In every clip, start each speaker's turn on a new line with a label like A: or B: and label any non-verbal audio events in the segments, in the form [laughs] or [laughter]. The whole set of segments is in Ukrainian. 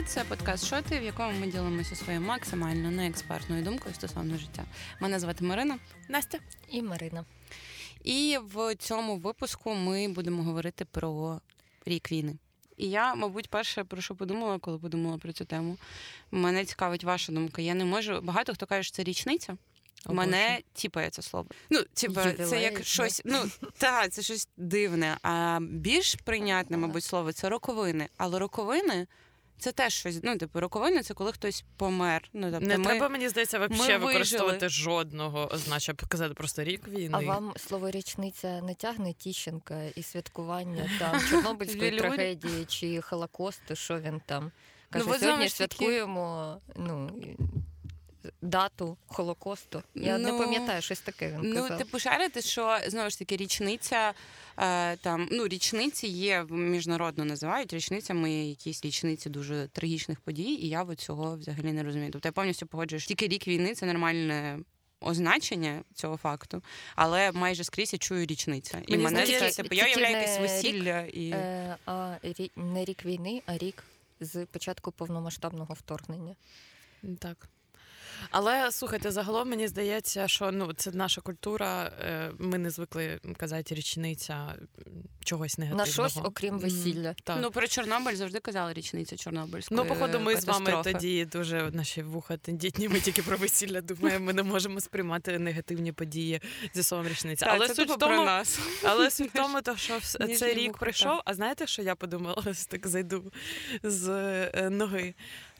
A: Привіт, це подкаст Шоти, в якому ми ділимося своєю максимально неекспертною думкою стосовно життя. Мене звати Марина,
B: Настя
C: і Марина.
A: І в цьому випуску ми будемо говорити про рік війни. І я, мабуть, перше про що подумала, коли подумала про цю тему. Мене цікавить ваша думка. Я не можу. Багато хто каже, що це річниця. О, Мене тіпає це слово. Ну, типу, це як щось, ну так, це щось дивне. А більш прийнятне, мабуть, слово це роковини. Але роковини це теж щось. Ну, типу, роковини це коли хтось помер. Ну, тобто
B: Не
A: ми,
B: треба, мені здається, взагалі використовувати жодного значить, показати просто рік війни.
C: А вам слово річниця не тягне Тіщенка і святкування там Чорнобильської трагедії чи Холокосту, що він там. Каже, ну, сьогодні святкуємо. ну, дату Холокосту. Я ну, не пам'ятаю щось таке. Він
A: ну, типу шарити, що знову ж таки річниця е, там ну річниці є міжнародно називають річницями якісь річниці дуже трагічних подій, і я от цього взагалі не розумію. Тобто я повністю погоджуюсь, тільки рік війни це нормальне. Означення цього факту, але майже скрізь я чую річниця. І Мені мене це типу, я уявляю якесь весілля
C: рік, і е, а рі, не рік війни, а рік з початку повномасштабного вторгнення.
B: Так. Але слухайте, загалом мені здається, що ну це наша культура. Е, ми не звикли казати річниця чогось негативного.
C: На щось, окрім весілля.
A: Так. Ну про Чорнобиль завжди казали річниця Чорнобильської
B: Ну, походу, ми з вами тоді дуже наші вуха тендітні. Ми тільки про весілля думаємо. Ми не можемо сприймати негативні події зі словом річниця.
A: Але це суть в тому,
B: нас. Але суть в тому, то що цей рік прийшов. А знаєте, що я подумала? Так зайду з е, ноги.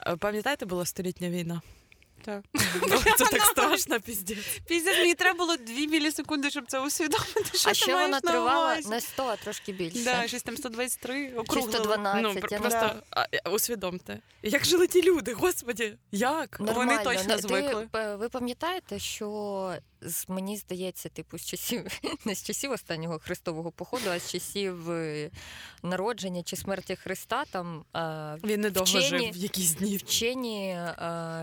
B: Е, пам'ятаєте, була столітня війна?
A: Так. [laughs]
B: Це так страшно, піздець.
A: Піздець, мені треба було дві мілісекунди, щоб це усвідомити. що
C: А ще вона тривала не 100, а трошки більше.
A: Да, щось там 123, округло.
C: 112.
B: Ну, просто усвідомте. Як жили ті люди, господі, як?
C: Нормально.
A: Вони точно звикли.
C: Ви пам'ятаєте, що мені здається, типу, з часів [laughs] не з часів останнього хрестового походу, а з часів е, народження чи смерті Христа. Там
B: він недовго вчені, жив в якісь дні.
C: Вчені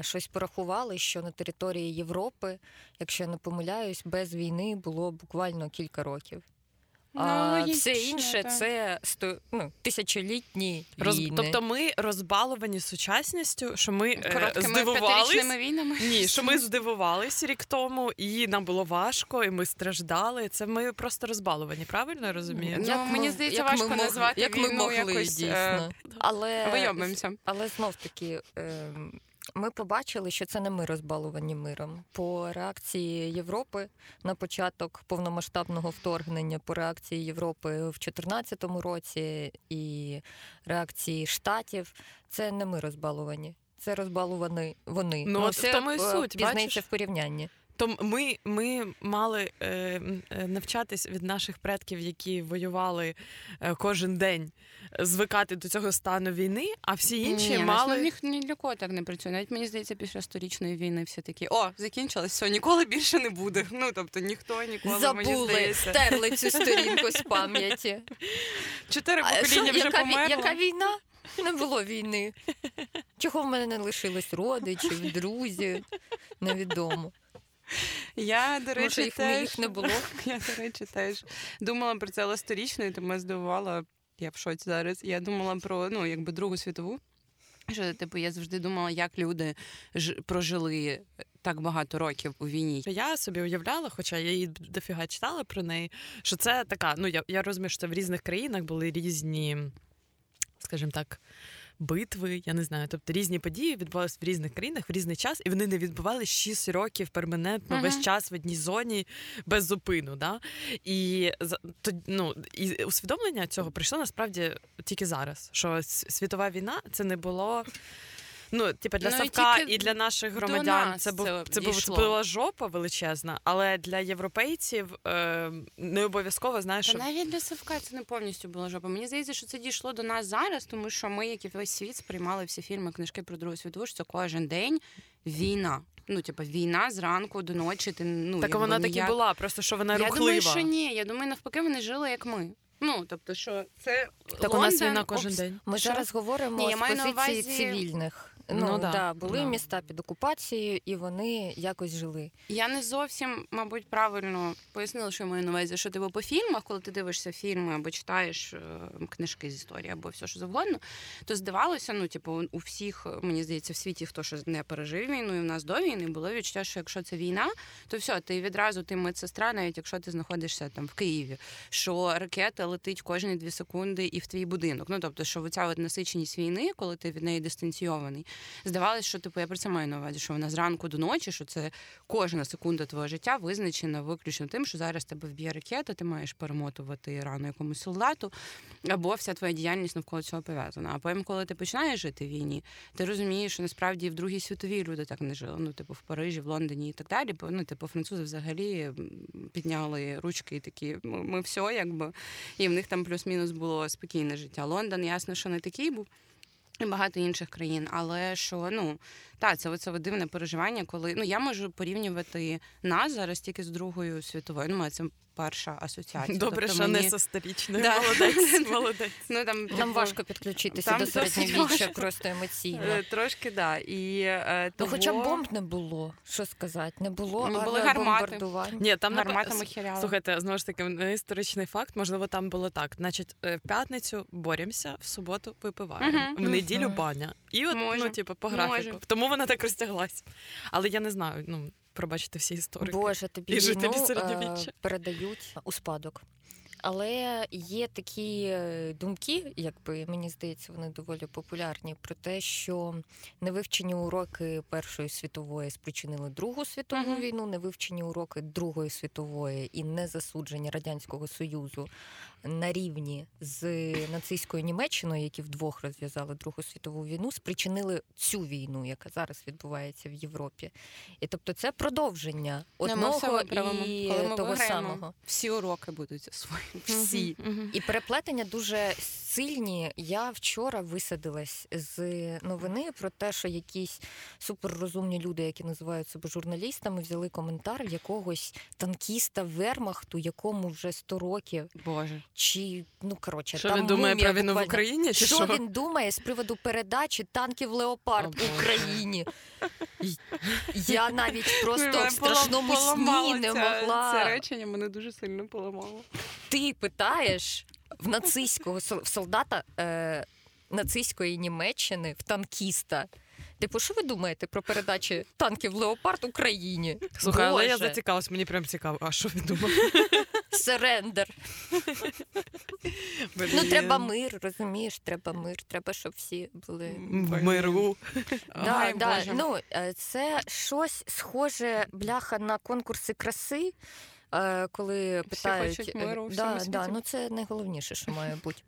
C: щось порахували, що на території Європи, якщо я не помиляюсь, без війни було буквально кілька років. Ну, а все інше так. це сто, ну, тисячолітні Роз... війни.
B: Тобто ми розбаловані сучасністю, що ми е, здивувались.
A: війнами.
B: Ні, що ми здивувалися рік тому, і нам було важко, і ми страждали. Це ми просто розбаловані, правильно я розумію?
A: Ну, як Мені здається, як важко ми назвати
C: як
A: війну
C: ми могли,
A: якось,
C: дійсно. Е... Але,
A: Вийобимося.
C: Але знов таки. Е ми побачили, що це не ми розбалувані миром. По реакції Європи на початок повномасштабного вторгнення, по реакції Європи в 2014 році і реакції штатів, це не ми розбалувані. Це розбалувані вони.
B: Ну, от це в тому і суть,
C: пізнається
B: бачиш?
C: в порівнянні.
B: То ми ми мали е, навчатись від наших предків, які воювали е, кожен день, звикати до цього стану війни, а всі інші
A: Ні,
B: мали
A: ні, ні для кого так не працює. Навіть мені здається, після сторічної війни всі такі о, закінчилось, все, ніколи більше не буде. [laughs] Ну тобто ніхто ніколи
C: Забули,
A: мені здається.
C: стерли цю сторінку з [laughs] пам'яті.
A: Чотири покоління вже
C: яка,
A: померло.
C: Яка війна? Не було війни. Чого в мене не лишилось родичів, друзів? Невідомо.
A: Я, до речі,
C: Може, їх,
A: теж,
C: їх не було. [laughs]
A: Я, до речі, теж думала про це але сторічно, і тому здивувала. Я в шоці зараз. Я думала про ну, якби Другу світову. Що, типу, я завжди думала, як люди ж прожили так багато років у війні.
B: Я собі уявляла, хоча я її дофіга читала про неї, що це така. Ну я я розумію, що це в різних країнах були різні, скажімо так, битви, я не знаю. Тобто різні події відбувалися в різних країнах в різний час, і вони не відбувалися 6 років перманентно uh-huh. весь час в одній зоні без зупину. Да? І то, ну, і усвідомлення цього прийшло насправді тільки зараз. Що світова війна це не було. Ну, типу, для ну, Савка і, і для наших громадян це був це, це, був, це була жопа величезна, але для європейців е, не обов'язково знаєш.
A: Та навіть для Савка це не повністю була жопа. Мені здається, що це дійшло до нас зараз, тому що ми, як і весь світ, сприймали всі фільми, книжки про Другу світову, що це кожен день війна. Ну, типу, війна зранку до ночі. Ти ну
B: так вона так і була, просто що вона
A: я
B: рухлива.
A: Я думаю, що ні. Я думаю, навпаки, вони жили як ми. Ну, тобто, що це
B: так
A: Лондон,
B: у нас війна кожен день.
C: Ми що? зараз говоримо Ні, з позиції увазі... цивільних Ну,
B: Ну,
C: да,
B: да,
C: були
B: да.
C: міста під окупацією, і вони якось жили.
A: Я не зовсім, мабуть, правильно пояснила, що я маю на увазі, що типу по фільмах, коли ти дивишся фільми або читаєш е, книжки з історії, або все що завгодно, то здавалося, ну, типу, у всіх, мені здається, в світі, хто ще не пережив війну, і в нас до війни було відчуття, що якщо це війна, то все, ти відразу ти медсестра, навіть якщо ти знаходишся там в Києві, що ракета летить кожні дві секунди і в твій будинок. Ну тобто, що оця от насиченість війни, коли ти від неї дистанційований, здавалось, що типу я про це маю на увазі, що вона зранку до ночі, що це кожна секунда твого життя визначена виключно тим, що зараз тебе вб'є ракета, ти маєш перемотувати рану якомусь солдату, або вся твоя діяльність навколо цього пов'язана. А потім, коли ти починаєш жити в війні, ти розумієш, що насправді в Другій світовій люди так не жили. Ну, типу, в Парижі, в Лондоні і так далі. Ну, типу, французи взагалі підняли ручки і такі, ми все, якби. І в них там плюс-мінус було спокійне життя. Лондон, ясно, що не такий був. І багато інших країн, але що ну та це от дивне переживання, коли ну я можу порівнювати нас зараз тільки з Другою світовою. Ну, це перша асоціація.
B: Добре,
A: Тобто
B: що
A: мені-
B: не со сторічною.
A: Да.
B: Молодець, [laughs] молодець.
A: Ну там
C: Нам
A: типу,
C: важко підключитися
A: там
C: до середньовіччя просто емоційно.
A: е, трошки да. І е,
C: Ну, хоча б бомб не було, що сказати, не було
A: Ну, були гармати.
B: Ні, там
A: гарматами хіряли.
B: Слухайте, знову ж таки, не історичний факт. Можливо, там було так. Значить, е, в п'ятницю боремося, в суботу випиваємо, в неділю баня. І от,
A: Може.
B: ну, типу, по
A: Може.
B: графіку. Тому вона так розтяглась. Але я не знаю, ну, пробачте всі історики.
C: Боже, тобі
B: І жителі
C: війну,
B: середньовіччя.
C: е, передають у спадок. Але є такі е, думки, якби мені здається, вони доволі популярні, про те, що невивчені уроки Першої світової спричинили Другу світову
A: Мгм.
C: війну, невивчені уроки Другої світової і незасудження Радянського Союзу на рівні з нацистською Німеччиною, які вдвох розв'язали Другу світову війну, спричинили цю війну, яка зараз відбувається в Європі. І тобто це продовження одного і
A: Коли ми
C: того
A: виграємо,
C: самого.
A: всі уроки будуть свої. Всі.
C: І переплетення дуже сильні. Я вчора висадилась з новини про те, що якісь суперрозумні люди, які називають себе журналістами, взяли коментар якогось танкіста Вермахту, якому вже 100 років.
A: Боже.
C: Чи ну коротше,
B: Що
C: там
B: він думає
C: мумія
B: про війну в. Україні? Чи
C: Що,
B: що?
C: він думає з приводу передачі танків Леопард
B: Боже.
C: Україні? Я навіть просто в страшному сні не могла.
A: Це речення мене дуже сильно поламало.
C: Ти питаєш в нацистського в солдата е, нацистської Німеччини, в танкіста. Типу, що ви думаєте про передачі танків Леопард Україні?
B: Слухай, але я зацікавилась, мені прям цікаво. А що він думав? [laughs]
C: Серендер. Ну, треба мир, розумієш, треба мир, треба, щоб всі були.
B: В миру.
C: Да, да. Ну, е, це щось схоже, бляха, на конкурси краси, е, коли питають.
A: хочуть миру у
C: е,
A: всьому
C: да, да, ну це найголовніше, що має бути.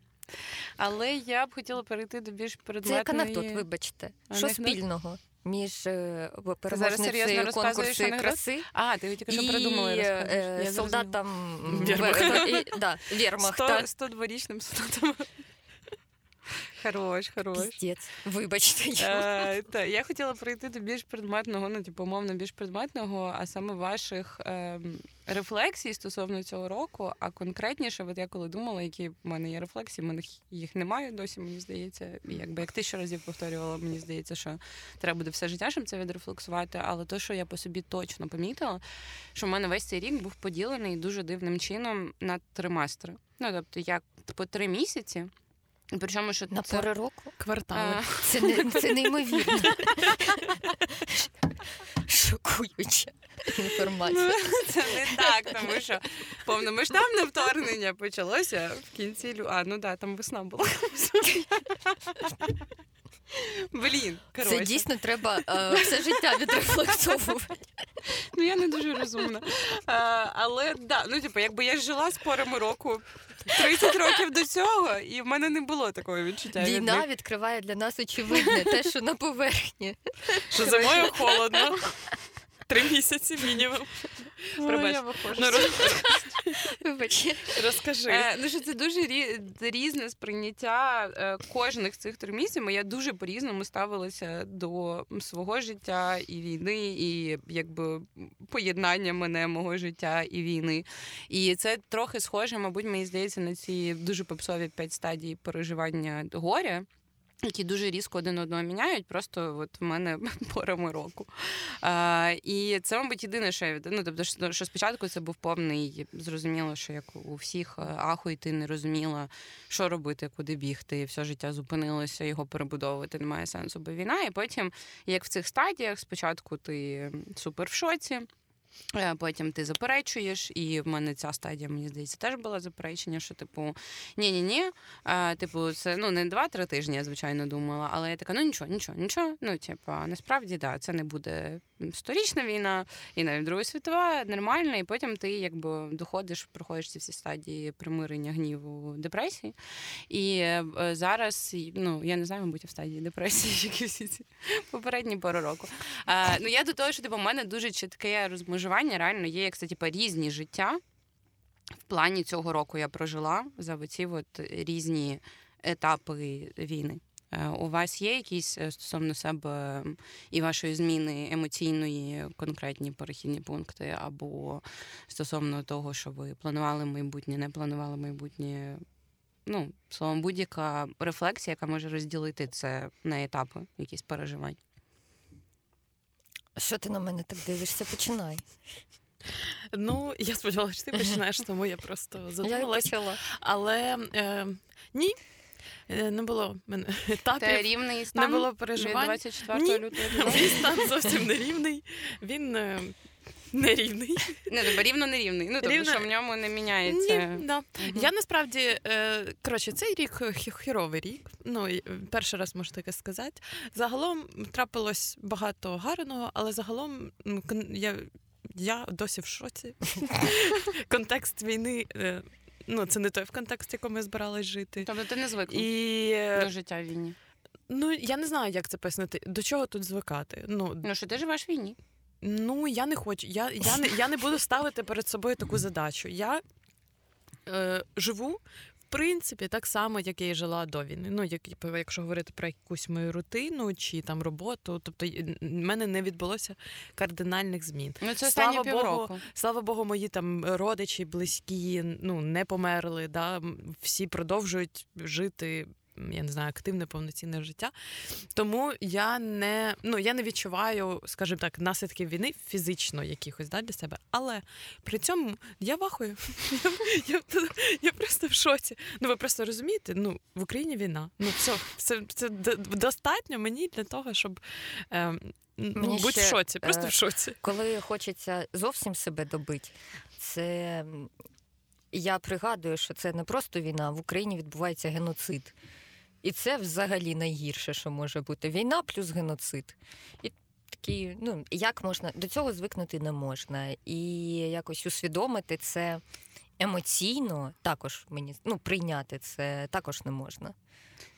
A: Але я б хотіла перейти до більш
C: Це
A: предметної...
C: як анекдот, вибачте. Що спільного між е, переможницею конкурсу краси
A: А, ти тільки що
C: придумали
A: придумала і
C: е.
A: Я зрозуміла.
C: солдатом
B: Вермахта.
C: Вер- і- да, Вермахта.
A: 100, 102-річним солдатом. Хорош, хорош.
C: Піздець. Вибачте.
A: Е, та, я хотіла прийти до більш предметного, ну, типу, умовно, більш предметного, а саме ваших е, рефлексій стосовно цього року. А конкретніше, от я коли думала, які в мене є рефлексії, в мене їх немає досі, мені здається. І якби як тисячу разів повторювала, мені здається, що треба буде все життя, щоб це відрефлексувати. Але то, що я по собі точно помітила, що в мене весь цей рік був поділений дуже дивним чином на триместри. Ну, тобто, я по три місяці. Причому, що
C: На
A: це,
C: пори року
B: Квартали.
A: е,
C: це, не, це неймовірно. Шокуюча інформація.
A: Це не так, тому що повномасштабне вторгнення почалося в кінці лю. А, ну да, там весна була. Блін,
C: Це дійсно треба е, все життя відрефлексовувати. [laughs]
A: Ну я не дуже розумна. А, але да, ну типу, якби я жила з порами року 30 років до цього, і в мене не було такого відчуття.
C: Війна
A: від
C: відкриває для нас очевидне, те, що на поверхні.
B: Що зимою холодно. Три місяці мінімум.
A: Ой, я виходжу.
B: Ну,
C: Вибач.
B: Розкажи.
A: Е, ну що це дуже різне сприйняття е, кожних цих місяців. Я дуже по-різному ставилася до свого життя і війни, і якби поєднання мене, мого життя і війни. І це трохи схоже, мабуть, мені здається, на ці дуже попсові п'ять стадій переживання горя. Які дуже різко один одного міняють, просто от в мене [laughs] порами року. А, І це, мабуть, єдине, що я від... ну, тобто, що, спочатку це був повний, зрозуміло, що як у всіх е, аху, і ти не розуміла, що робити, куди бігти, все життя зупинилося, його перебудовувати немає сенсу, бо війна. І потім, як в цих стадіях, спочатку ти супер в шоці. Е, потім ти заперечуєш, і в мене ця стадія, мені здається, теж була заперечення, що, типу, ні-ні-ні, а, типу, це ну не два-три тижні, я звичайно думала, але я така, ну нічого, нічого, нічого. Ну, типу, насправді, да, це не буде сторічна війна, і навіть Друга світова, нормальна, і потім ти якби доходиш, проходиш ці всі стадії примирення гніву депресії. І е, зараз, ну, я не знаю, мабуть, в стадії депресії, [laughs] як і всі ці попередні пару року. Ну, я до того, що типу, у мене дуже чітке розмежування, реально є, як це, типу, різні життя. В плані цього року я прожила за оці от різні етапи війни. Е, у вас є якісь е, стосовно себе і вашої зміни емоційної конкретні перехідні пункти, або стосовно того, що ви планували майбутнє, не планували майбутнє? Ну, словом, будь-яка рефлексія, яка може розділити це на етапи, якісь переживань.
C: Що ти на мене так дивишся? Починай.
B: Ну, я сподівалася, що ти починаєш, тому я просто задумалася. [laughs]
C: Я
B: Але е, ні, е, не було мене етапів.
A: Це рівний стан?
B: Не було переживань.
A: 24 лютого. [laughs]
B: Мій стан зовсім не рівний. Він [laughs] е, не
A: тобто рівно не рівний. Ну, тобто,
B: Рівно-
A: що в ньому не міняється.
B: Ні, да.
A: Мгм.
B: Я насправді е, коротше, цей рік хі- хіровий рік. Ну е, перший раз можу таке сказати. Загалом трапилось багато гарного, але загалом я, я досі в шоці. [laughs] Контекст війни. е, Ну, це не той в контексті, якому я збиралась жити.
A: Тобто ти не звикла
B: І е,
A: до життя в війні.
B: ну я не знаю, як це пояснити. До чого тут звикати? Ну
A: Ну, що ти живеш в війні.
B: Ну, я не хочу. Я, я, не, я не буду ставити перед собою таку задачу. Я е, живу, в принципі, так само, як я і жила до війни. Ну, як, якщо говорити про якусь мою рутину чи там роботу, тобто в мене не відбулося кардинальних змін.
A: Ну, це
B: Слава Богу. Слава Богу, мої там родичі, близькі, ну не померли. Да? Всі продовжують жити. Я не знаю, активне повноцінне життя. Тому я не ну я не відчуваю, скажімо так, наслідків війни фізично якихось да, для себе. Але при цьому я вахую. Я, [laughs] я, я просто в шоці. Ну ви просто розумієте, ну в Україні війна. Ну все, це, це достатньо мені для того, щоб е, ну,
C: Мені
B: бути
C: ще,
B: в шоці. Просто
C: е,
B: в шоці.
C: Коли хочеться зовсім себе добити, це я пригадую, що це не просто війна, в Україні відбувається геноцид. І це взагалі найгірше, що може бути. Війна плюс геноцид. І такі, ну, як можна до цього звикнути не можна. І якось усвідомити це емоційно також мені ну, прийняти це також не можна.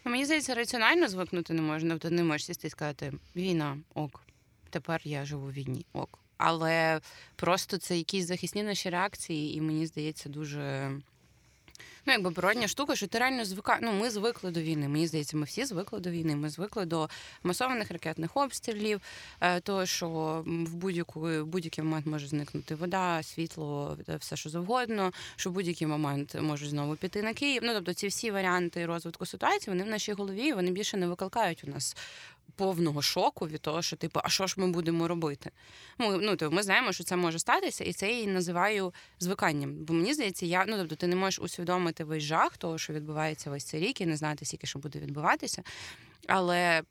A: Ну, Мені здається, раціонально звикнути не можна. Тобто не можеш сісти і сказати війна, ок. Тепер я живу в війні, ок. Але просто це якісь захисні наші реакції, і мені здається, дуже. Ну, якби природня штука, що ти реально звика... Ну, ми звикли до війни. Мені здається, ми всі звикли до війни. Ми звикли до масованих ракетних обстрілів, е, того, що в будь-яку будь-який момент може зникнути вода, світло, е, все що завгодно, що в будь-який момент можуть знову піти на Київ. Ну тобто, ці всі варіанти розвитку ситуації вони в нашій голові, вони більше не викликають у нас. Повного шоку від того, що типу, а що ж ми будемо робити? Ми, ну, тобто, ми знаємо, що це може статися, і це я і називаю звиканням. Бо мені здається, я ну тобто ти не можеш усвідомити весь жах того, що відбувається весь цей рік, і не знати, скільки що буде відбуватися. Але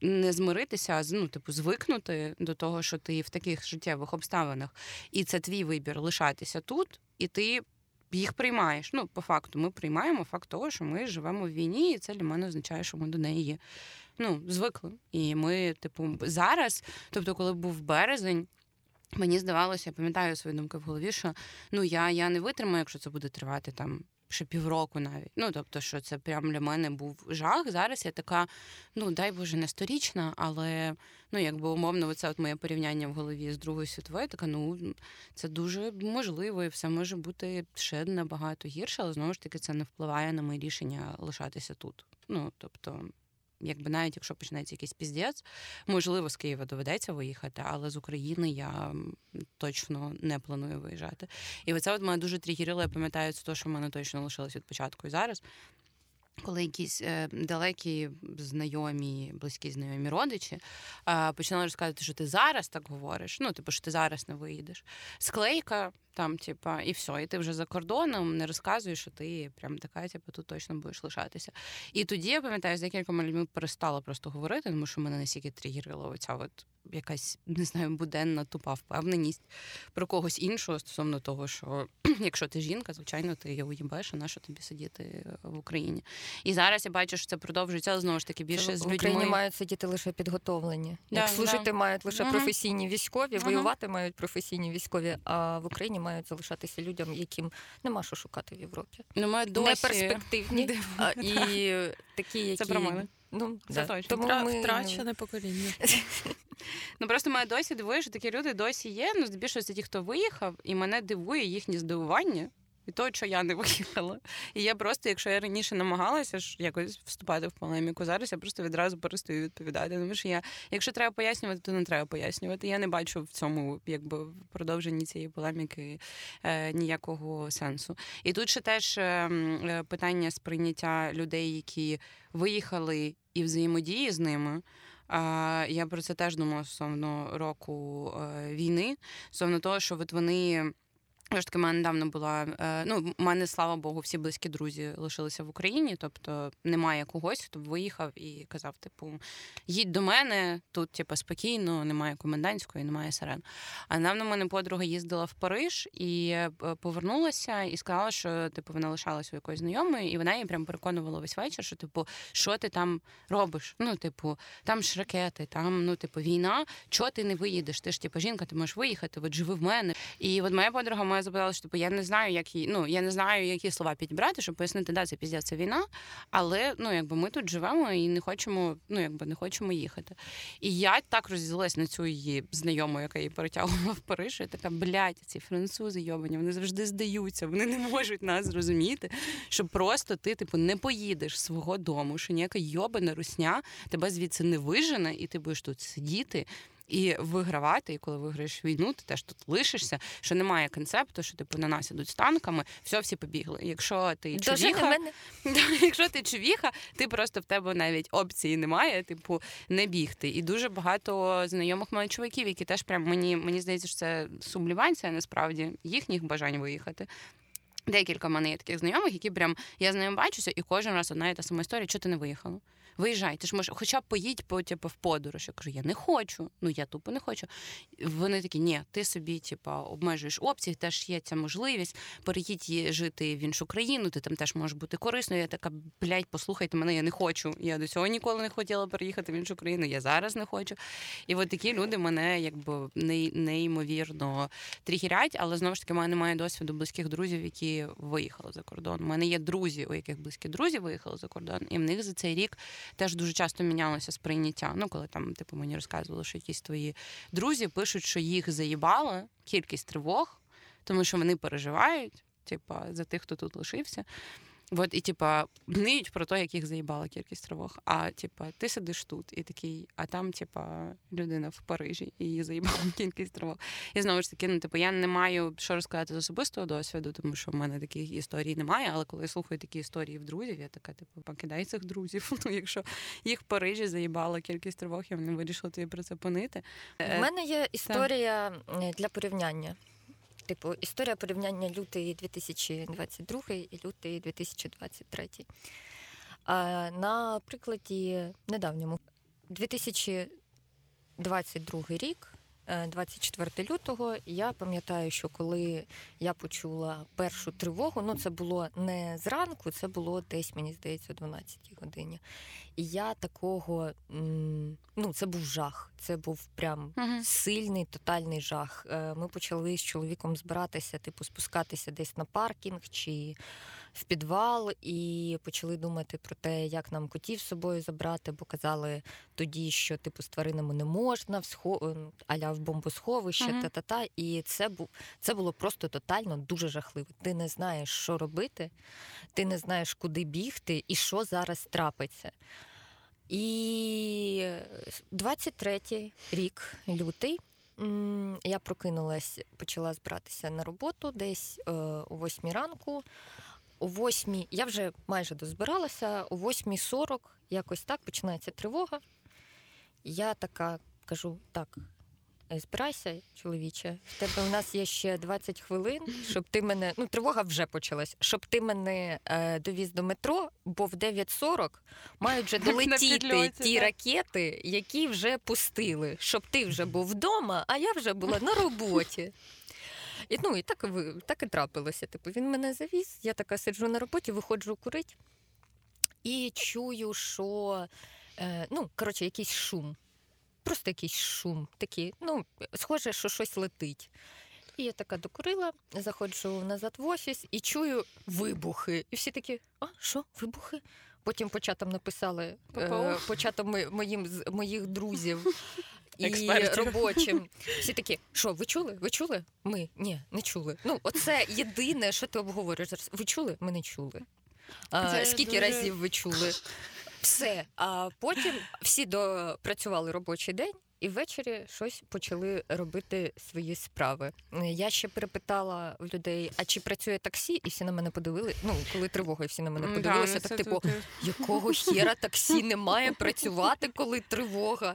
A: не змиритися, а ну, типу, звикнути до того, що ти в таких життєвих обставинах, і це твій вибір лишатися тут, і ти їх приймаєш. Ну, по факту, ми приймаємо факт того, що ми живемо в війні, і це для мене означає, що ми до неї є. Ну, звикли. І ми, типу, зараз, тобто, коли був березень. Мені здавалося, я пам'ятаю свої думки в голові, що ну я, я не витримаю, якщо це буде тривати там ще півроку навіть. Ну тобто, що це прям для мене був жах. Зараз я така, ну дай Боже, не сторічна, але ну якби умовно, це от моє порівняння в голові з Другою світовою. Така, ну це дуже можливо, і все може бути ще набагато гірше, але знову ж таки це не впливає на моє рішення лишатися тут. Ну тобто. Якби навіть якщо почнеться якийсь піздець, можливо, з Києва доведеться виїхати, але з України я точно не планую виїжджати. І оце от мене дуже тригерило, я пам'ятаю, це те, що в мене точно лишилось від початку і зараз. Коли якісь е, далекі знайомі, близькі знайомі родичі починали розказувати, що ти зараз так говориш, ну, типу, що ти зараз не виїдеш. Склейка там, типа, і все, і ти вже за кордоном не розказуєш, що ти прям така, типу, тут точно будеш лишатися. І тоді я пам'ятаю, з декількома людьми перестала просто говорити, тому що мене настільки тригерила оця от якась не знаю, буденна тупа впевненість про когось іншого стосовно того, що [clears throat] якщо ти жінка, звичайно, ти її уїбеш, а на що тобі сидіти в Україні. І зараз я бачу, що це продовжується, знову ж таки більше
C: це
A: з
C: в. Україні мають сидіти лише підготовлені.
A: Да,
C: Як служити
A: да.
C: мають лише
A: Мгм.
C: професійні військові,
A: Мгм.
C: воювати мають професійні військові, а в Україні мають залишатися людям, яким нема що шукати в Європі.
A: Ну, ми досі...
C: Неперспективні [laughs] а, і такі, які
A: Це про мене.
C: Ну,
A: Це
C: да.
A: точно.
C: Тому
B: Втра-
C: ми...
B: Втрачене покоління. [laughs]
A: Ну просто мене досі дивує, що такі люди досі є. Ну, здебільшого це ті, хто виїхав, і мене дивує їхнє здивування від того, що я не [laughs] виїхала. І я просто, якщо я раніше намагалася ж якось вступати в полеміку, зараз я просто відразу перестаю відповідати. Тому що я, якщо треба пояснювати, то не треба пояснювати. Я не бачу в цьому, якби в продовженні цієї полеміки е, ніякого сенсу. І тут ще теж е, е, питання сприйняття людей, які виїхали і взаємодії з ними. Я про це теж думала стосовно року е, війни, стосовно того, що от вони. Все ж таки, в мене недавно була. е, Ну, в мене, слава Богу, всі близькі друзі лишилися в Україні, тобто немає когось, хто б виїхав і казав: типу, їдь до мене, тут, типу, спокійно, немає комендантської, немає сирен. А недавно в мене подруга їздила в Париж і е, повернулася і сказала, що типу вона лишалася у якоїсь знайомої, і вона її прям переконувала весь вечір, що типу, що ти там робиш? Ну, типу, там ж ракети, там, ну, типу, війна. Чого ти не виїдеш? Ти ж типу, жінка, ти можеш виїхати, от живи в мене. І от моя подруга моя запитала, що типу, я не знаю, як їй, ну я не знаю, які слова підібрати, щоб пояснити, да, це піздя, це війна. Але ну, якби ми тут живемо і не хочемо, ну якби не хочемо їхати. І я так розділилась на цю її знайому, яка її перетягувала в Париж. І така, блядь, ці французи йобані, вони завжди здаються, вони не можуть нас зрозуміти, що просто ти, типу, не поїдеш з свого дому, що ніяка йобана русня тебе звідси не вижене, і ти будеш тут сидіти. І вигравати, і коли виграєш війну, ти теж тут лишишся. Що немає концепту, що типу на нас ідуть з танками, все, всі побігли. Якщо ти човіха, [laughs] Якщо ти човіха, ти просто в тебе навіть опції немає, типу, не бігти. І дуже багато знайомих мене чоловіків, які теж прям мені мені здається, що це сублімація насправді їхніх бажань виїхати. Декілька в мене є таких знайомих, які прям я з ними бачуся, і кожен раз одна і та сама історія, що ти не виїхала. Виїжджай, ти ж можеш, хоча б поїдь по, типу, в подорож. Я кажу, я не хочу. Ну я тупо не хочу. Вони такі, ні, ти собі, типу, обмежуєш опції, теж є ця можливість. Переїдь жити в іншу країну, ти там теж можеш бути корисною. Я така, блядь, послухайте мене, я не хочу. Я до цього ніколи не хотіла переїхати в іншу країну. Я зараз не хочу. І от такі люди мене якби не- неймовірно тригерять, але знову ж таки, в мене немає досвіду близьких друзів, які виїхали за кордон. У мене є друзі, у яких близькі друзі виїхали за кордон, і в них за цей рік теж дуже часто мінялося сприйняття. Ну, коли там, типу, мені розказували, що якісь твої друзі пишуть, що їх заїбала кількість тривог, тому що вони переживають, типа, за тих, хто тут лишився. От, і типа ниють про те, як їх заїбала кількість тривог. А типа, ти сидиш тут і такий, а там, типа, людина в Парижі і її заїбала [laughs] кількість тривог. І знову ж таки, ну типу, я не маю що розказати з особистого досвіду, тому що в мене таких історій немає. Але коли я слухаю такі історії в друзів, я така, типу, покидай цих друзів. [laughs] Ну, якщо їх в Парижі заїбала кількість тривог, я не вирішила тобі про це понити.
C: У мене є історія е, для порівняння. Типу, історія порівняння лютий 2022 і лютий 2023. А, на прикладі недавньому 2022 рік, 24 лютого, я пам'ятаю, що коли я почула першу тривогу, ну це було не зранку, це було десь, мені здається, о 12 годині. І я такого, ну це був жах. Це був прям
A: Мгм.
C: сильний, тотальний жах. Е, Ми почали з чоловіком збиратися, типу, спускатися десь на паркінг чи в підвал, і почали думати про те, як нам котів з собою забрати, бо казали тоді, що типу з тваринами не можна, в схо... е, аля в бомбосховище,
A: Мгм.
C: та-та-та. І це був це було просто тотально дуже жахливо. Ти не знаєш, що робити, ти не знаєш, куди бігти і що зараз трапиться. І 23-й рік, лютий, я прокинулась, почала збиратися на роботу десь е, о 8 ранку. О 8, я вже майже дозбиралася, о 8.40 якось так починається тривога. Я така кажу: так, збирайся, чоловіче, в тебе у нас є ще 20 хвилин, щоб ти мене. Ну, тривога вже почалась, щоб ти мене е, довіз до метро, бо в 9.40 мають вже долетіти
A: підльоті,
C: ті
A: так.
C: ракети, які вже пустили, щоб ти вже був вдома, а я вже була на роботі. І, ну, і так, так і трапилося. Типу, він мене завіз, я така сиджу на роботі, виходжу курить і чую, що е, ну, коротше, якийсь шум. Просто якийсь шум. Такий, ну, схоже, що щось летить. І я така докурила, заходжу назад в офіс і чую вибухи. І всі такі, а що, вибухи? Потім по чатам написали е,
A: ППО?
C: по чатам моїм моїх друзів і
B: Експертів.
C: робочим. [laughs] Всі такі, що, ви чули? Ви чули? Ми ні, не чули. Ну, оце єдине, що ти обговорюєш зараз. Ви чули? Ми не чули. А, скільки
A: дуже-
C: разів ви чули? [laughs] Все. А потім всі допрацювали робочий день. І ввечері щось почали робити свої справи. Е, Я ще перепитала в людей, а чи працює таксі, і всі на мене подивили. Ну, коли тривога, і всі на мене подивилися, так типу,
A: е,
C: якого хера таксі не має працювати, коли тривога?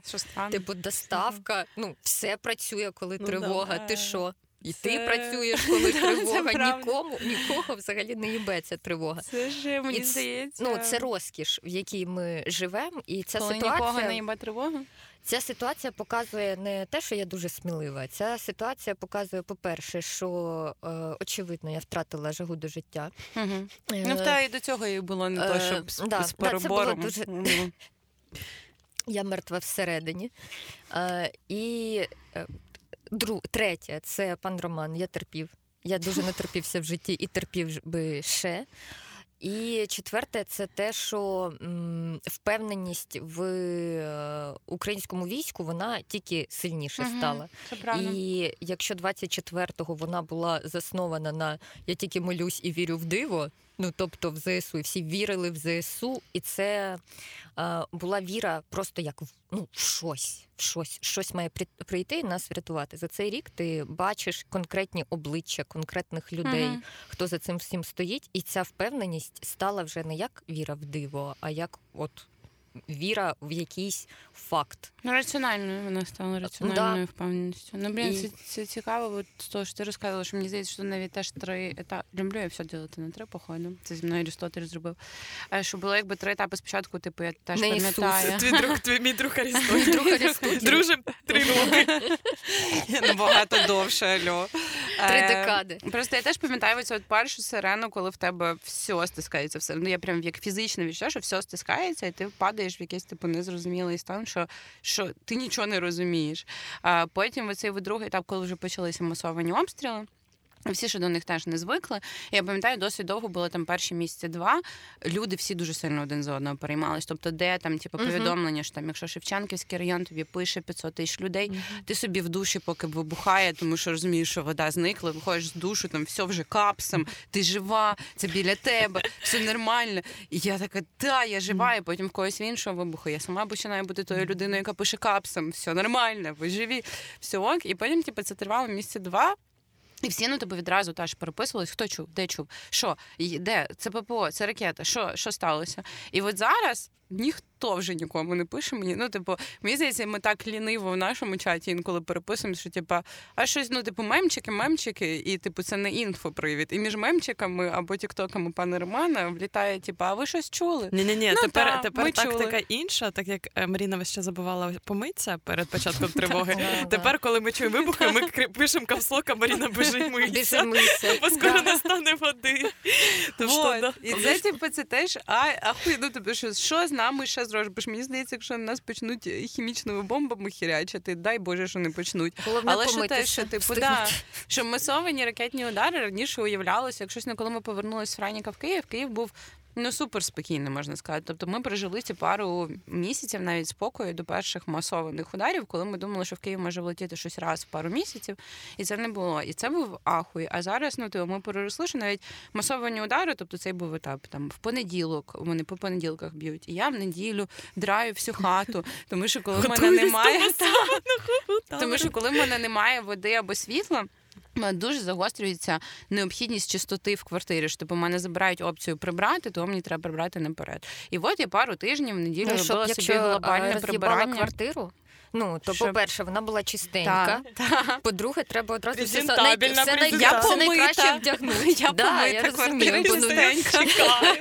C: Типу, доставка, ну, все працює, коли
B: Ну,
C: тривога. Ти що? І
A: Це-
C: ти працюєш, коли [laughs] тривога. Нікому, нікого взагалі не їбеться тривога.
A: Це ж мені здається.
C: Ну, це розкіш, в якій ми живемо, і ця
A: коли нікого не
C: ситуація,
A: їбе тривога.
C: ця ситуація показує не те, що я дуже смілива. Ця ситуація показує, по-перше, що е, очевидно я втратила жагу до життя.
A: Угу.
C: Е,
A: Ну, тебе і до цього і було не то,
C: е,
A: щоб з,
C: да,
A: з
C: да, це було дуже- [laughs] Я мертва всередині. Е, і дру, третє, це пан Роман. Я терпів. Я дуже натерпівся в житті і терпів би ще. І четверте, це те, що м, впевненість в е, українському війську вона тільки сильніше стала.
A: Це.
C: І якщо 24-го вона була заснована на я тільки молюсь і вірю в диво. Ну тобто в ЗСУ, і всі вірили в ЗСУ, і це е, була віра просто як в ну в щось, в щось, щось має при- прийти і нас врятувати. За цей рік ти бачиш конкретні обличчя конкретних людей,
A: Мгм.
C: хто за цим всім стоїть, і ця впевненість стала вже не як віра в диво, а як от віра в якийсь факт.
A: Ну, раціональною вона стала раціональною впевненістю. Ну, блін,
C: І-
A: це, це цікаво, от з того, що ти розказувала, що мені здається, що навіть теж три етапи. Люблю я все ділити на три, походу. Це зі мною Арістотель зробив. А, що було якби три етапи спочатку, типу, я теж
C: Не Ісус.
A: пам'ятаю.
B: Твій друг, твій мій друг Арістотель. Дружим три роки. [laughs]
A: Набагато довше, альо.
C: Три
A: Е,
C: декади.
A: Просто я теж пам'ятаю оцю от першу сирену, коли в тебе все стискається все. Ну я прям як фізично відчуття, що все стискається, і ти падаєш в якийсь типу незрозумілий стан, що, що ти нічого не розумієш. А потім оцей от другий етап, коли вже почалися масовані обстріли. Всі ще до них теж не звикли. Я пам'ятаю, досить довго було там перші місяці два. Люди всі дуже сильно один за одного переймались. Тобто, де там типу, повідомлення, що там, якщо Шевченківський район тобі пише 500 тисяч людей, ти собі в душі, поки вибухає, тому що розумієш, що вода зникла, виходиш з душу, там все вже капсом, ти жива, це біля тебе, все нормально. І я така, та, я жива, і потім в когось іншого вибуху. Я сама починаю бути тою людиною, яка пише капсом, все нормально, ви живі, все ок. І потім, типу, це тривало місяці два. І всі на тебе відразу теж переписувались, хто чув, де чув, що, де, це ППО, це ракета, що, що сталося. І от зараз ніхто вже нікому не пише мені. Ну, типу, мені здається, ми так ліниво в нашому чаті інколи переписуємо, що типу, а щось, ну, типу, мемчики, мемчики, і типу, це не інфопривід. І між мемчиками або тіктоками пана Романа влітає, типу, а ви щось чули?
B: Ні, ні, ні,
A: Ну,
B: тепер,
A: да,
B: тепер тактика
A: чули.
B: інша, так як е, Маріна час забувала помитися перед початком тривоги. [laughs] Тепер, коли ми чуємо вибухи, ми пишемо капслока, Маріна біжи мийся. Бо скоро
C: Да.
B: не стане води.
A: І це, типу, це теж а, ахуй, ну, тобі, що, що з нами ще зробиш? Мені здається, якщо нас почнуть хімічними бомбами хірячити, дай Боже, що не почнуть.
C: Головне
A: Але що те, що типу, да, що масовані ракетні удари раніше уявлялося, якщо коли ми повернулися з Франіка в Київ, Київ був. Ну, супер спокійно, можна сказати. Тобто ми пережили ці пару місяців навіть спокою до перших масованих ударів, коли ми думали, що в Київ може влетіти щось раз в пару місяців, і це не було. І це був ахуй. А зараз ну, типу, ми переросли, що навіть масовані удари, тобто цей був етап там в понеділок, вони по понеділках б'ють. І я в неділю драю всю хату, тому що коли в мене немає. Тому що коли в мене немає води або світла. Е, Дуже загострюється необхідність чистоти в квартирі. Що типу, мене забирають опцію прибрати, то мені треба прибрати наперед. І от я пару тижнів в неділю
C: Ну,
A: робила
C: щоб,
A: собі
C: якщо
A: глобальне
C: е,
A: прибирання.
C: квартиру, ну то
A: Щоб-
C: по-перше, вона була чистенька.
A: Та, та.
C: По-друге, треба одразу все,
B: Презентабельна,
C: все, най-
B: презентабельна.
C: все найкраще
A: Я
C: вдягнути. [laughs]
A: Я
C: да, я
A: помита,
C: розумію. бо, ну,
A: чистенька.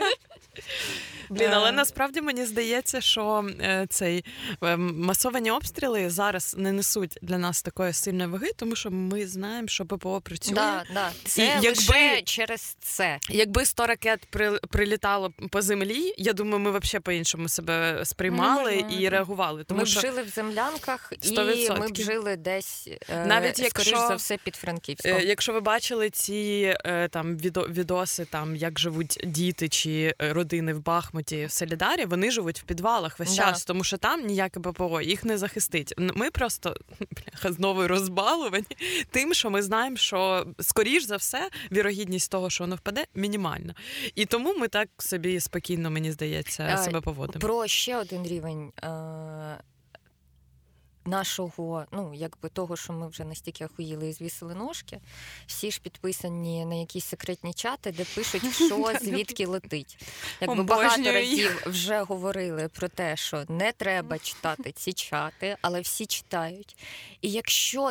B: Блін, але
A: Е.
B: насправді мені здається, що е, цей е, масовані обстріли зараз не несуть для нас такої сильної ваги, тому що ми знаємо, що ППО працює.
C: Да, да. Це
B: якби-
C: лише через це.
B: Якби 100 ракет при, прилітало по землі, я думаю, ми взагалі по-іншому себе сприймали
A: можливо.
B: і реагували. Тому
C: ми б
B: що
C: жили в землянках, і
B: 100%.
C: ми б жили десь е,
B: Навіть
C: скоріш
B: якщо-
C: за все під Франківськом.
B: Е, Якщо ви бачили ці е, там відо, відоси, там як живуть діти чи родини в Бахмуті в Солідарі, вони живуть в підвалах весь
C: Да.
B: час, тому що там ніяке ППО їх не захистить. Ми просто [laughs] бляха, знову розбалувані тим, що ми знаємо, що скоріш за все вірогідність того, що воно впаде, мінімальна. І тому ми так собі спокійно, мені здається,
C: Е,
B: себе поводимо.
C: Про ще один рівень е, нашого, ну якби того, що ми вже настільки охуїли і звісили ножки. Всі ж підписані на якісь секретні чати, де пишуть, [laughs] що звідки летить. Якби багато разів вже говорили про те, що не треба [laughs] читати ці чати, але всі читають. І якщо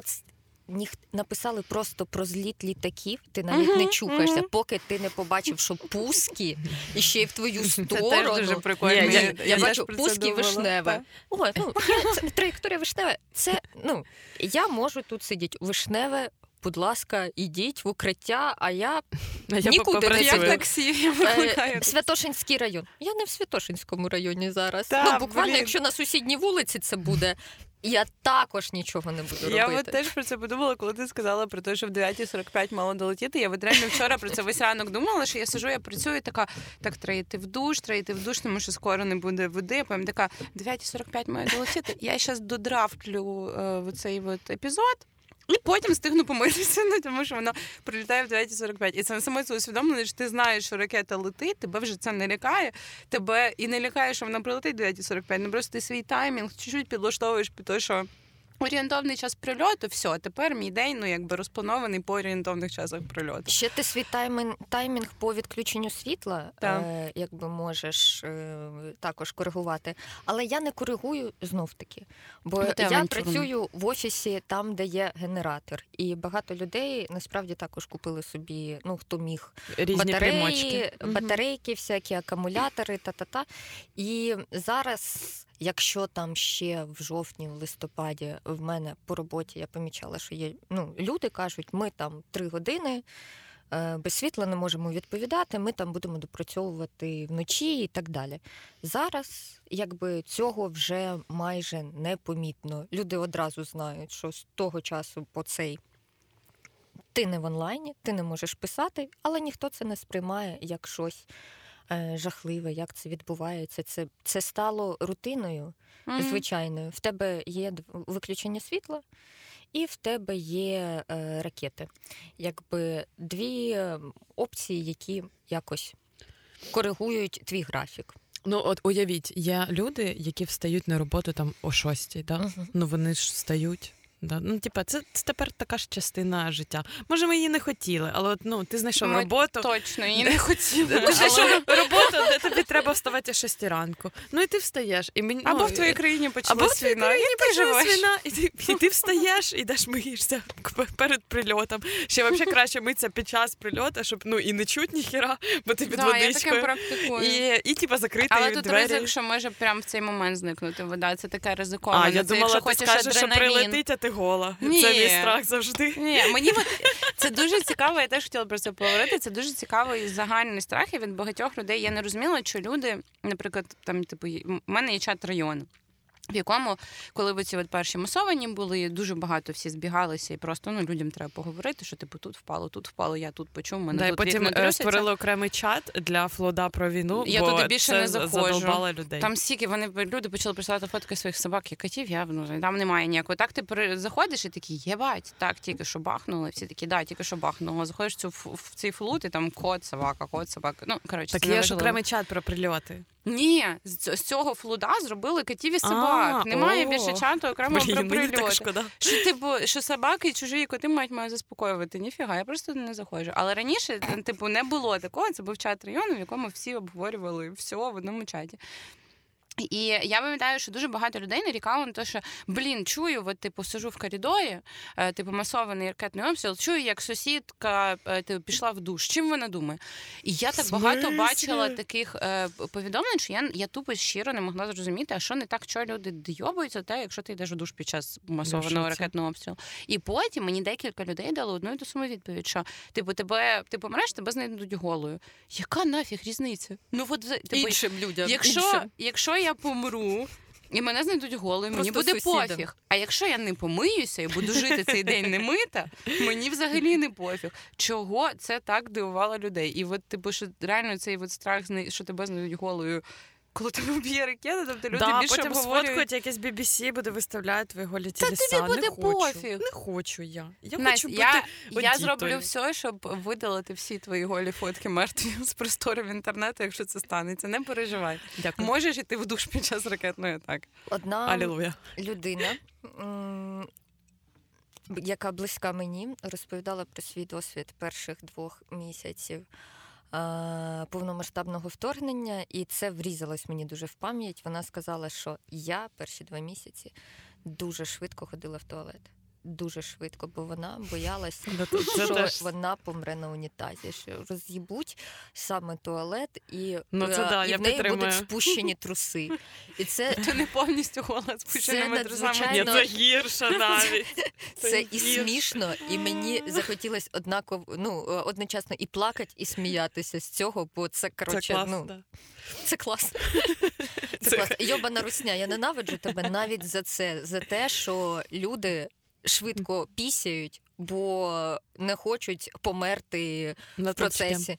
C: ніх написали просто про зліт літаків, ти навіть не чухаєшся, поки ти не побачив, що пуски і ще й в твою [laughs]
A: Це
C: сторону.
A: теж дуже прикольно.
C: Я,
A: Я-
C: я,
A: я
C: бачу пуски
A: думала.
C: вишневе. О, ну я, це, траєкторія вишневе. Це ну я можу тут сидіти. Вишневе, будь ласка, ідіть в укриття, а я
B: я
C: нікуди не.
A: Як таксі, я
C: е. Святошинський район. Я не в Святошинському районі зараз.
B: Та,
C: ну буквально,
B: блін.
C: якщо на сусідній вулиці це буде, я також нічого не буду
A: Я от теж про це подумала, коли ти сказала про те, що в 9.45 мало долетіти. Я от реально вчора про це весь ранок думала, що я сижу, я працюю, і така, так, треба йти в душ, треба йти в душ, тому що скоро не буде води. Потім така, 9.45 має долетіти. Я зараз додравлю е, цей от епізод. І потім встигну помитися, ну, тому що воно прилітає в 9.45. І це саме це усвідомлення, що ти знаєш, що ракета летить, тебе вже це не лякає. Тебе і не лякає, що вона прилетить в 9.45. Ну просто ти свій таймінг чуть-чуть підлаштовуєш під те, що орієнтовний час прильоту, все, тепер мій день ну, якби розпланований по орієнтовних часах прильоту.
C: Ще ти свій таймінг, таймінг по відключенню світла, е, якби можеш е, також коригувати. Але я не коригую знов таки. Бо
A: Ну,
C: я працюю в офісі там, де є генератор. І багато людей насправді також купили собі, ну хто міг,
B: Різні
C: батареї,
A: Мгм.
C: батарейки, всякі акумулятори, та-та-та. І зараз, якщо там ще в жовтні, в листопаді в мене по роботі я помічала, що є ну, люди кажуть, ми там три години. е, Без світла не можемо відповідати, ми там будемо допрацьовувати вночі і так далі. Зараз якби цього вже майже непомітно. Люди одразу знають, що з того часу по цей ти не в онлайні, ти не можеш писати, але ніхто це не сприймає як щось жахливе, як це відбувається. Це, це стало рутиною
A: Мгм.
C: звичайною. В тебе є виключення світла, і в тебе є е, ракети. Якби дві е, опції, які якось коригують твій графік.
B: Ну, от уявіть, є люди, які встають на роботу там о шостій, да?
C: Мгм.
B: Ну вони ж встають. Да? Ну, типа, це, це тепер така ж частина життя. Може, ми її не хотіли, але от, ну, ти знайшов
A: Ми
B: роботу.
A: Точно, її [laughs] не хотіла.
B: Ти знайшов роботу, де тобі треба вставати о 6 ранку. Ну і ти встаєш. І мені,
A: Або
B: ну,
A: в твоїй країні
B: Або в твоїй
A: війна.
B: країні почалась війна, і ти, і ти встаєш, ідеш миєшся перед прильотом. Ще взагалі [laughs] краще митися під час прильоту, щоб ну і не чуть ніхіра, бо ти під
A: Да, я таке
B: водичкою.
A: практикую.
B: І, і типа закрити
A: Але тут
B: двері.
A: ризик, що може прямо в цей момент зникнути вода. Це таке ризиковане.
B: А, я думала, ти скажеш, що прилетить, а ти гола.
A: Ні.
B: Це мій страх завжди.
A: Ні, мені це дуже цікаво, я теж хотіла про це поговорити. Це дуже цікавий загальний страх і від багатьох людей. Я не розуміла, що люди, наприклад, там, типу, в мене є чат району. В якому, коли ви ці от перші масовані були, дуже багато всі збігалися, і просто ну людям треба поговорити, що типу тут впало, тут впало, я тут почув, мене
B: Да,
A: тут
B: потім е, створили окремий чат для флода про війну.
A: Я
B: бо
A: туди більше
B: це
A: не заходжу.
B: людей.
A: Там стільки вони люди почали присилати фотки своїх собак і котів. Я ну там немає ніякого. Так ти при- заходиш і такий, єбать, так тільки що бахнули. Всі такі, да, тільки що бахнуло. Заходиш цю в цей флут, і там кот, собака, кот, собака. Ну коротше,
B: так є ж окремий чат про прильоти.
A: Ні, з, з цього флуда зробили котів і собак. Собак. Немає
B: о.
A: більше чату окремо
B: Блін,
A: про
B: мені так шкода.
A: Що типу, що собаки і чужі коти мають мене заспокоювати? Ніфіга, я просто не заходжу. Але раніше, типу, не було такого. Це був чат району, в якому всі обговорювали все в одному чаті. І я пам'ятаю, що дуже багато людей нарікало на те, що блін, чую, от, типу, сижу в коридорі, е, типу, масований ракетний обстріл, чую, як сусідка е, типу, пішла в душ. Чим вона думає? І я так багато бачила таких е, повідомлень, що я, я тупо щиро не могла зрозуміти, а що не так, що люди дойобуються, те, якщо ти йдеш в душ під час масованого
B: шоці.
A: ракетного обстрілу. І потім мені декілька людей дали одну і ту саму відповідь, що типу, тебе ти помреш, тебе знайдуть голою. Яка нафіг різниця? Ну от типу,
C: Іншим людям.
A: Якщо,
C: іншим.
A: якщо я помру. І мене знайдуть голою, мені буде
C: сусідам.
A: пофіг. А якщо я не помиюся і буду жити цей день не мита, мені взагалі не пофіг. Чого це так дивувало людей? І от, типу, що реально цей от страх, що тебе знайдуть голою, коли тебе вб'є [laughs] ракета, тобто люди
B: да,
A: більше
B: потім
A: обговорюють.
B: сфоткають якесь BBC, буде виставляти твої голі
A: Та
B: тілеса.
A: тобі буде
B: не хочу.
A: пофіг.
B: Не хочу я. Я
A: Настя,
B: хочу
A: я,
B: бути
A: я
B: бандитою.
A: зроблю все, щоб видалити всі твої голі фотки мертві з просторів інтернету, якщо це станеться. Не переживай.
B: Дякую.
A: Можеш іти в душ під час ракетної атаки.
C: Одна
B: Алілуя.
C: людина, яка близька мені, розповідала про свій досвід перших двох місяців повномасштабного вторгнення, і це врізалось мені дуже в пам'ять. Вона сказала, що я перші два місяці дуже швидко ходила в туалет. Дуже швидко, бо вона боялась,
B: це- це
C: що вона помре на унітазі, що роз'їбуть саме туалет, і,
B: Ну, це
C: е,
B: да,
C: і
B: я
C: в неї будуть спущені труси. І це [laughs]
A: Ти не повністю голос пущеними трусами.
B: це гірше навіть. [laughs]
C: Це і смішно, і мені захотілося однаково ну е, одночасно і плакати, і сміятися з цього, бо це
B: Це
C: коротше,
B: класно.
C: ну
B: да.
C: це класно. [laughs] Це
B: Це-
C: класно. Йобана русня, я ненавиджу тебе навіть за це, за те, що люди швидко пісяють, бо не хочуть померти
B: На
C: в процесі.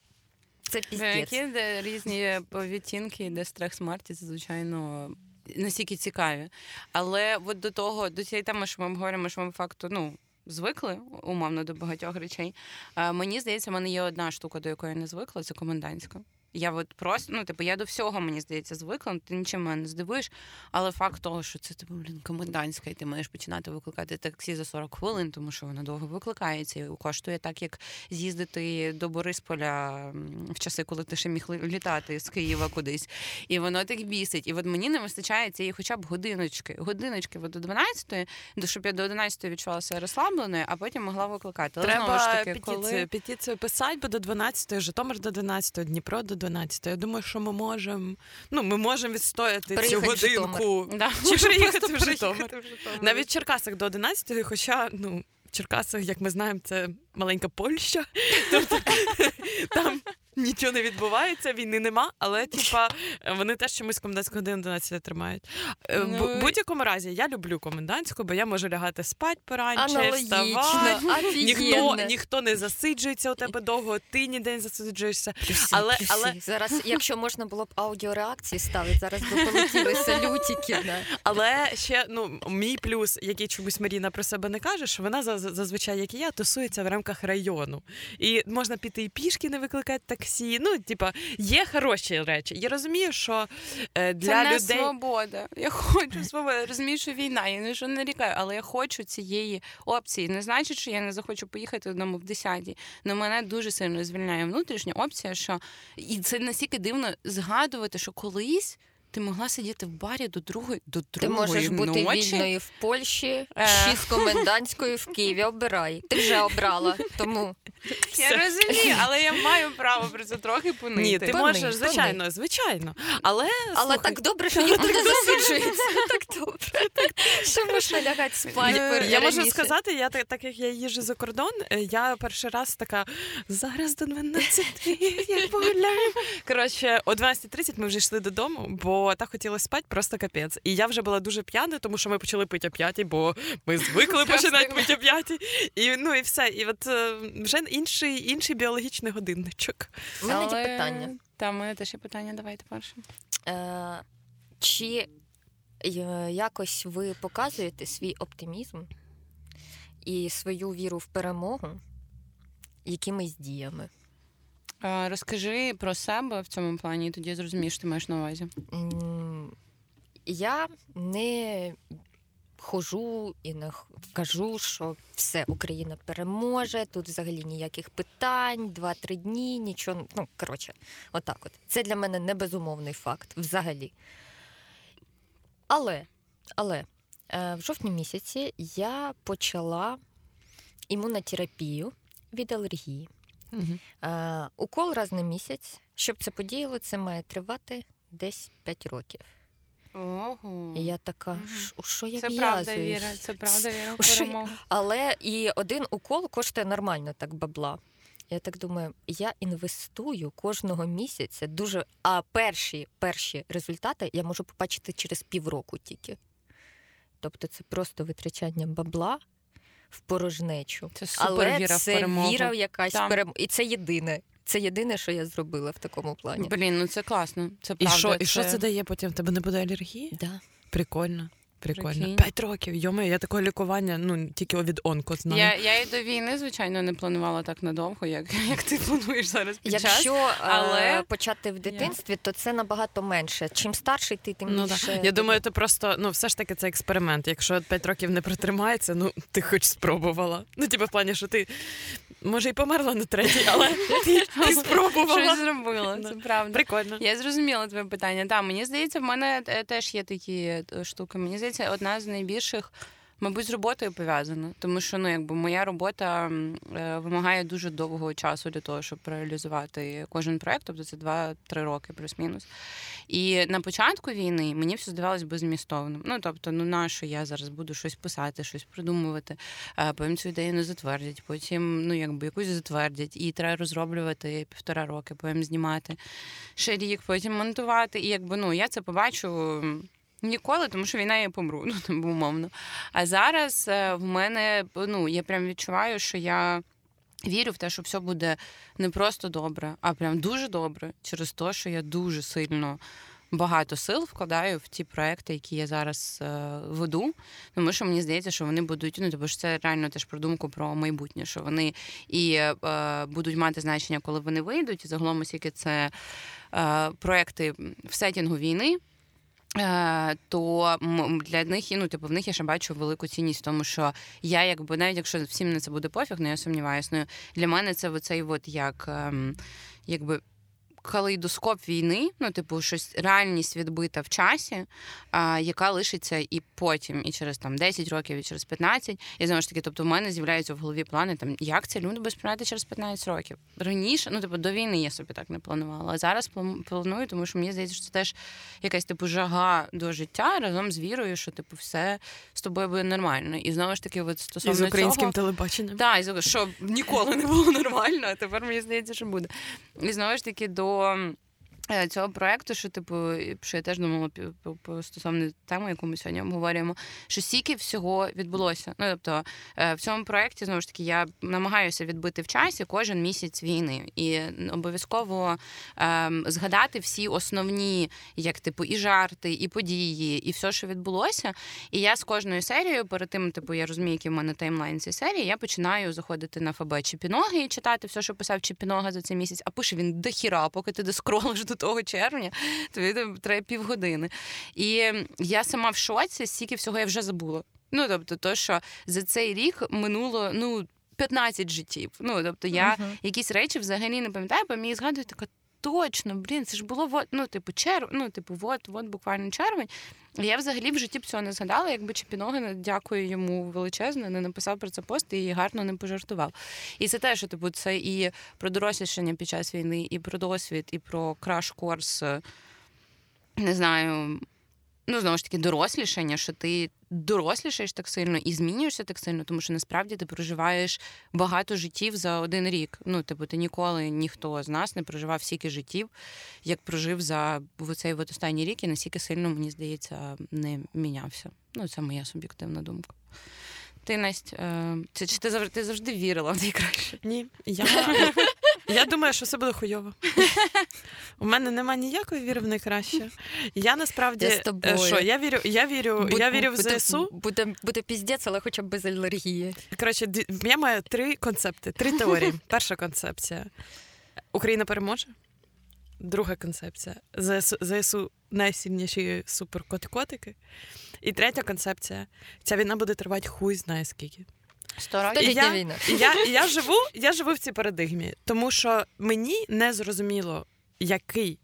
C: Це піздець.
A: Які де різні відтінки, де страх смерті, це звичайно настільки цікаві. Але от до того, до цієї теми, що ми говоримо, що ми факту ну. Звикли умовно до багатьох речей. А, мені здається, в мене є одна штука, до якої я не звикла, це комендантська. Я от просто, ну, типу, я до всього, мені здається, звикла, ти нічим мене не здивуєш. Але факт того, що це типу, блін, комендантська, і ти маєш починати викликати таксі за 40 хвилин, тому що воно довго викликається і коштує так, як з'їздити до Борисполя в часи, коли ти ще міг літати з Києва кудись. І воно так бісить. І от мені не вистачає цієї хоча б годиночки. Годиночки от до 12, до щоб я до 11 відчувалася розслабленою, а потім могла викликати. Але знову ж
B: Треба
A: таки,
B: петицію,
A: коли...
B: петицію писати, бо до 12, Житомир до 12, Дніпро до 12. Я думаю, що ми можемо, ну, ми можемо відстояти цю
C: Приїхати цю
B: годинку.
A: Да.
B: Чи приїхати в Житомир. Навіть в Черкасах до 11, хоча, ну, в Черкасах, як ми знаємо, це маленька Польща. [laughs] Тобто там нічого не відбувається, війни нема, але типа вони теж чомусь комендантську годину 11 тримають. Е, В
A: Ну,
B: будь-якому разі я люблю комендантську, бо я можу лягати спати поранче, вставати. Ніхто, ніхто не засиджується у тебе довго, ти ніде не засиджуєшся.
C: Плюси,
B: Але-
C: плюси.
B: але-
C: зараз, якщо можна було б аудіореакції ставити, зараз би полетіли салютики. Да.
B: Але ще ну мій плюс, який чомусь Маріна про себе не каже, що вона за- за- зазвичай, як і я, тусується в рамках району. І можна піти і пішки, не викликати таксі. Ну, типа, є хороші речі. Я розумію, що е, для
A: це не
B: людей.
A: свобода. Я хочу свободи. Розумію, що війна, я не нарікаю, але я хочу цієї опції. Не значить, що я не захочу поїхати додому в 10-й. Но мене дуже сильно звільняє внутрішня опція, що і це настільки дивно згадувати, що колись. Ти могла сидіти в барі до другої до
C: Ти
A: другої
C: можеш бути
A: ночі.
C: вільною в Польщі,
A: Е.
C: чи з комендантською в Києві. Обирай. Ти вже обрала. Тому
A: Я розумію, але я маю право про це трохи понити.
B: Ні, ти можеш, звичайно, звичайно. Але,
C: але
B: слухай,
C: так добре, що ніхто не засиджується. [laughs] Так добре. Що можна лягати спати?
A: Ну,
B: Я можу сказати, я так, так як я їжджу за кордон, е, я перший раз така зараз до 12, як погуляємо. Коротше, о 12.30 ми вже йшли додому, бо так хотілося спати, просто капець. І я вже була дуже п'яна, тому що ми почали пити о п'ятій, бо ми звикли починати пити о п'ятій. І ну і все. І от е, вже інший, інший біологічний годинничок.
C: У мене є питання.
A: Та, в мене теж є питання, давайте перше.
C: Е, Чи е, якось ви показуєте свій оптимізм і свою віру в перемогу якимись діями?
A: А, розкажи про себе в цьому плані, і тоді я зрозумію, що ти маєш на увазі.
C: Я не хожу і не кажу, що все, Україна переможе, тут взагалі ніяких питань, два-три дні, нічого. Ну, коротше, отак от. Це для мене не безумовний факт взагалі. Але, але е, в жовтні місяці я почала імунотерапію від алергії.
B: Угу.
C: Е, укол раз на місяць. Щоб це подіяло, це має тривати десь 5 років.
A: Ого.
C: І я така, що я
A: Це правда
C: в'язуюсь?»
A: віра, це правда віра перемогу.
C: Але і один укол коштує нормально так бабла. Я так думаю, я інвестую кожного місяця дуже. А перші, перші результати я можу побачити через півроку тільки. Тобто це просто витрачання бабла в порожнечу.
A: Це супер
C: Але
A: віра в перемогу.
C: віра в якась перемога. І це єдине. Це єдине, що я зробила в такому плані.
A: Блін, ну це класно. Це
B: І
A: правда.
B: що, і що це дає потім? В тебе не буде алергії?
C: Да.
B: Прикольно. Прикольно.
A: Прикинь.
B: П'ять років. Йоме, я такого лікування, ну тільки від онко знаю.
A: Я, я і до війни, звичайно, не планувала так надовго, як, [laughs] як ти плануєш зараз під час.
C: Якщо е,
A: але-
C: почати в дитинстві, то це набагато менше. Чим старший ти, тим
B: Ну,
C: більше.
B: Я думаю, це просто ну все ж таки це експеримент. Якщо 5 років не протримається, ну ти хоч спробувала. Ну, типу, в плані, що ти може і померла на третій, але ти, ти спробувала.
A: Щось зробила, це правда.
B: Прикольно.
A: Я зрозуміла твоє питання. Так, мені здається, в мене е, теж є такі е, штуки. Мені здається, одна з найбільших, мабуть, з роботою пов'язана. Тому що ну, якби моя робота е, вимагає дуже довгого часу для того, щоб реалізувати кожен проект, тобто це 2-3 роки, плюс-мінус. І на початку війни мені все здавалось беззмістовним. Ну тобто, ну на що я зараз буду щось писати, щось придумувати, е, потім цю ідею не затвердять, потім ну якби якусь затвердять, і треба розроблювати півтора роки, потім знімати ще рік, потім монтувати. І якби ну я це побачу. Ніколи, тому що війна я помру, [laughs] ну там умовно. А зараз е, в мене ну я прям відчуваю, що я вірю в те, що все буде не просто добре, а прям дуже добре, через те, що я дуже сильно багато сил вкладаю в ті проекти, які я зараз е, веду. Тому що мені здається, що вони будуть, ну тобто ж це реально теж про думку про майбутнє, що вони і е, будуть мати значення, коли вони вийдуть. І загалом, оскільки це е, проекти в сетінгу війни. Е, То для них ну, типу, в них я ще бачу велику цінність тому, що я, якби навіть якщо всім на це буде пофіг, ну я сумніваюся. Ну, для мене це оцей от як ем, якби калейдоскоп війни, ну, типу, щось реальність відбита в часі, а, яка лишиться і потім, і через там 10 років, і через 15. І знову ж таки, тобто, в мене з'являються в голові плани, там як це люди будуть сприймати через 15 років. Раніше, ну типу, до війни я собі так не планувала. А зараз планую, тому що мені здається, що це теж якась типу жага до життя разом з вірою, що типу все з тобою буде нормально. І знову ж таки, от
B: І
A: стосовно
B: з українським
A: цього,
B: телебаченням.
A: так, і що ніколи не було нормально, а тепер мені здається, що буде. І знову ж таки, до е, цього проекту, що типу, що я теж думала по- стосовно теми, яку ми сьогодні обговорюємо, що стільки всього відбулося. Ну тобто е, в цьому проєкті, знову ж таки, я намагаюся відбити в часі кожен місяць війни і обов'язково ем, згадати всі основні, як типу, і жарти, і події, і все, що відбулося. І я з кожною серією, перед тим, типу, я розумію, який в мене таймлайн цієї серії, я починаю заходити на ФБ Чіпіноги і читати все, що писав Чіпінога за цей місяць, а пише він до хіра, поки ти доскролиш до того червня, тобі треба півгодини. І я сама в шоці, стільки всього я вже забула. Ну, тобто, то, що за цей рік минуло, ну. 15 життів. Ну, тобто я
C: Мгм.
A: якісь речі взагалі не пам'ятаю, бо мені згадують така. Точно, блін, це ж було ну, типу, черв, ну, типу, от, от буквально червень. Я взагалі в житті б цього не згадала, якби Чепіногин, дякую йому величезно, не написав про це пост і гарно не пожартував. І це те, що типу, це і про дорослішання під час війни, і про досвід, і про краш-корс, е, не знаю. Ну, знову ж таки, дорослішання, що ти дорослішаєш так сильно і змінюєшся так сильно, тому що насправді ти проживаєш багато життів за один рік. Ну, типу, ти ніколи ніхто з нас не проживав стільки життів, як прожив за цей останній рік, і настільки сильно, мені здається, не мінявся. Ну, це моя суб'єктивна думка. Ти, Настя, е, це, чи ти завжди, ти завжди вірила в найкраще?
B: Ні, я, [laughs] я думаю, що все буде хуйово. У мене нема ніякої віри в найкраще. Я насправді
C: Я з тобою.
B: е, що, я вірю, я вірю, я вірю в
C: буде,
B: ЗСУ.
C: Буде, буде піздець, але хоча б без алергії.
B: Коротше, я маю три концепти, три теорії. [laughs] Перша концепція: Україна переможе. друга концепція. ЗСУ, ЗСУ найсильніші суперкотики. І третя концепція: ця війна буде тривати хуй знає скільки.
A: Сто
B: І
C: Столітня
B: я-
C: війна.
B: І я, я живу, я живу в цій парадигмі, тому що мені не зрозуміло, який,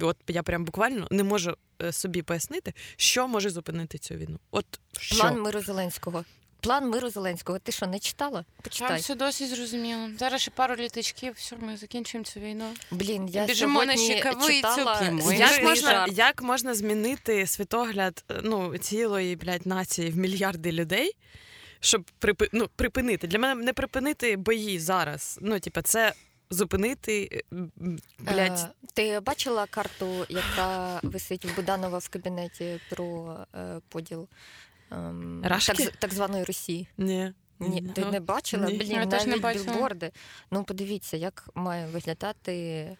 B: от я прям буквально не можу е, собі пояснити, що може зупинити цю війну. От що?
C: План миру Зеленського. План миру Зеленського. Ти що, не читала?
A: Там все досить зрозуміло. Зараз ще пару літачків, все, ми закінчуємо цю війну.
C: Блін, я
A: Біжимо на
C: сьогодні
A: щекавицю,
C: читала
A: п'ємо.
C: смішний
B: Як можна, як можна змінити світогляд е, ну, цілої блядь, нації в мільярди людей, щоб припи, ну, припинити? Для мене не припинити бої зараз. Ну, типа, це зупинити е, блядь,
C: Е, Ти бачила карту, яка висить в Буданова в кабінеті про е, поділ
B: Рашки?
C: так, так званої Росії?
B: ні.
C: Ні, ти не бачила?
B: Ні.
C: Блін,
A: Я теж не бачила.
C: білборди. Ну, подивіться, як має виглядати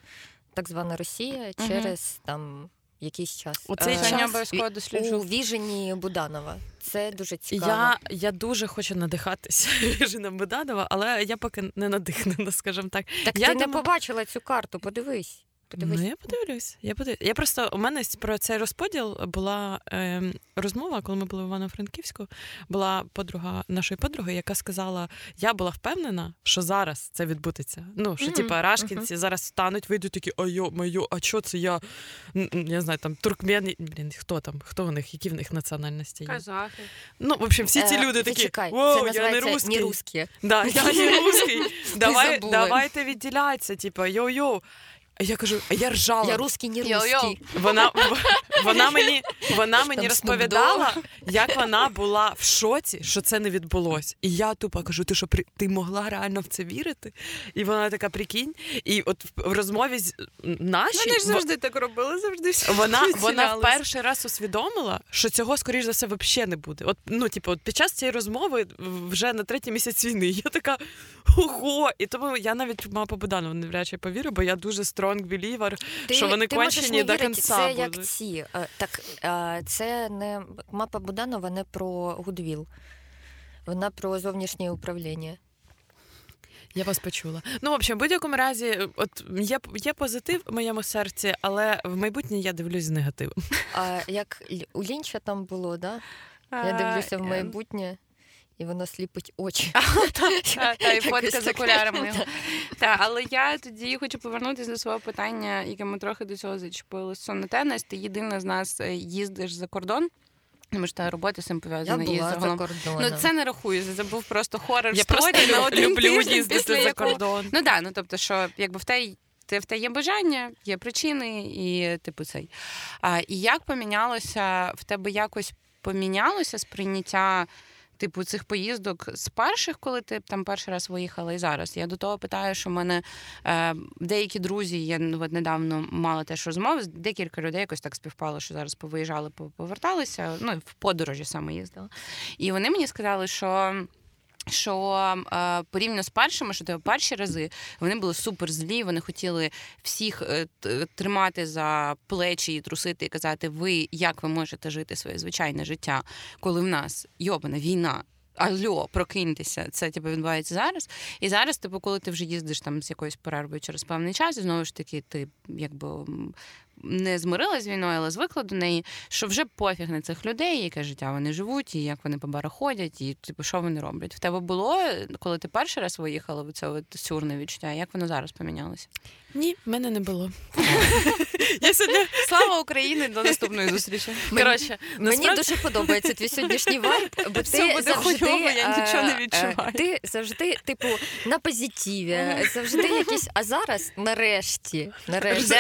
C: так звана Росія через там якийсь час.
B: У цей
C: Е,
B: час-
A: обов'язково
C: у віжені Буданова. Це дуже цікаво.
B: Я, я дуже хочу надихатися [laughs] Жіном Буданова, але я поки не надихнена, [laughs] скажімо так.
C: Так
B: я
C: ти не побачила цю карту, подивись. Подивись.
B: Ну, я подивлюсь. Я подивлюсь. Я просто у мене про цей розподіл була е, розмова, коли ми були в Івано-Франківську. Була подруга нашої подруги, яка сказала: я була впевнена, що зараз це відбудеться. Ну, що
C: Мгм,
B: типа рашкінці зараз стануть, вийдуть такі, а йо, майо, а що це я? Я знаю, там туркмени, блін, хто там, хто в них, які в них національності є?
A: Казахи.
B: Ну, в общем, всі ці
C: Е,
B: такі,
C: зачекай,
B: Воу,
C: це
B: я не русський.
C: не русські.
B: Да, я не [laughs] русський. Давай, давайте відділятися, типа, йо-йо. А я кажу, а я ржала.
C: Я русський, не русський.
B: Вона, вона мені, вона мені розповідала, як вона була в шоці, що це не відбулось. І я тупо кажу: ти що ти могла реально в це вірити? І вона така прикинь. І от в розмові з нашій
A: Вони ж завжди так робили, завжди всі
B: вона, [laughs] вона перший раз усвідомила, що цього, скоріш за все, взагалі не буде. От, ну, типу, от під час цієї розмови вже на третій місяць війни [laughs] я така ого. І тому я навіть мапа Буданова навряд чи повірю, бо я дуже strong believer, що вони
C: ти
B: кончені до кінця
C: Це як ці. е, Так, е, це не мапа Буданова не про Гудвіл. Вона про зовнішнє управління.
B: Я вас почула. Ну, в общем, в будь-якому разі, от є, є позитив в моєму серці, але в майбутнє я дивлюсь з негативом.
C: А як у Лінча там було, да? Я дивлюся в майбутнє, і воно сліпить очі. [laughs] [laughs]
A: Та, і фотка з окулярами. але я тоді хочу повернутися до свого питання, яке ми трохи до цього зачепили. Сон тенес, ти єдина з нас е, їздиш за кордон. Тому що та робота з цим
C: Я
A: пов'язана і
C: була за
A: загалом.
C: кордоном.
A: Ну це не рахується. Це був просто хорор
B: Я просто
A: на один
B: люблю їздити
A: після
B: за кордон.
A: Ну да, ну тобто, що якби в те, те в те є бажання, є причини, і типу цей. А, і як помінялося в тебе якось помінялося сприйняття? Типу цих поїздок з перших, коли ти там перший раз виїхала, і зараз. Я до того питаю, що в мене е, деякі друзі, я от недавно мала теж розмови, декілька людей якось так співпало, що зараз повиїжджали, поверталися. Ну, в подорожі саме їздила. І вони мені сказали, що. Що е, порівняно з першими, що перші рази вони були супер злі, вони хотіли всіх е, тримати за плечі і трусити і казати, ви як ви можете жити своє звичайне життя, коли в нас йобана війна. Алло, прокиньтеся, це типу, відбувається зараз. І зараз, типу, коли ти вже їздиш там з якоюсь перервою через певний час, і знову ж таки, ти якби не змирилась з війною, але звикла до неї, що вже пофіг на цих людей, яке життя вони живуть, і як вони по барах і типу, що вони роблять. В тебе було, коли ти перший раз виїхала в це от сюрне відчуття, як воно зараз помінялося?
B: Ні, в мене не було. Я сьогодні,
A: Слава Україні! До наступної зустрічі.
B: коротше,
C: Мені
B: насправді-
C: дуже подобається твій сьогоднішній вайб, бо
A: Все
C: ти
A: буде
C: завжди,
A: хуйово, я
C: е,
A: нічого не
C: е,
A: відчуваю.
C: Ти завжди, типу, на позитиві, завжди якісь. А зараз, нарешті, нарешті,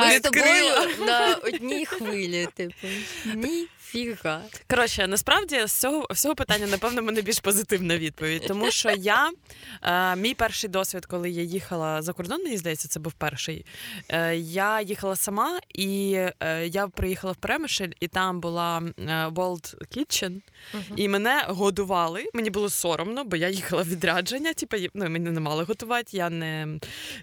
C: ми з тобою на одній хвилі. Типу, ніфіга.
B: Коротше, насправді з цього всього питання, напевно, мене більш позитивна відповідь, тому що я е, мій перший досвід, коли я їхала за кордон, мені здається, це був перший. Е, я їхала сама, і е, я приїхала в Перемишль, і там була е, World Kitchen, і мене годували. Мені було соромно, бо я їхала в відрядження. Типу, ну, мені не мали готувати, я не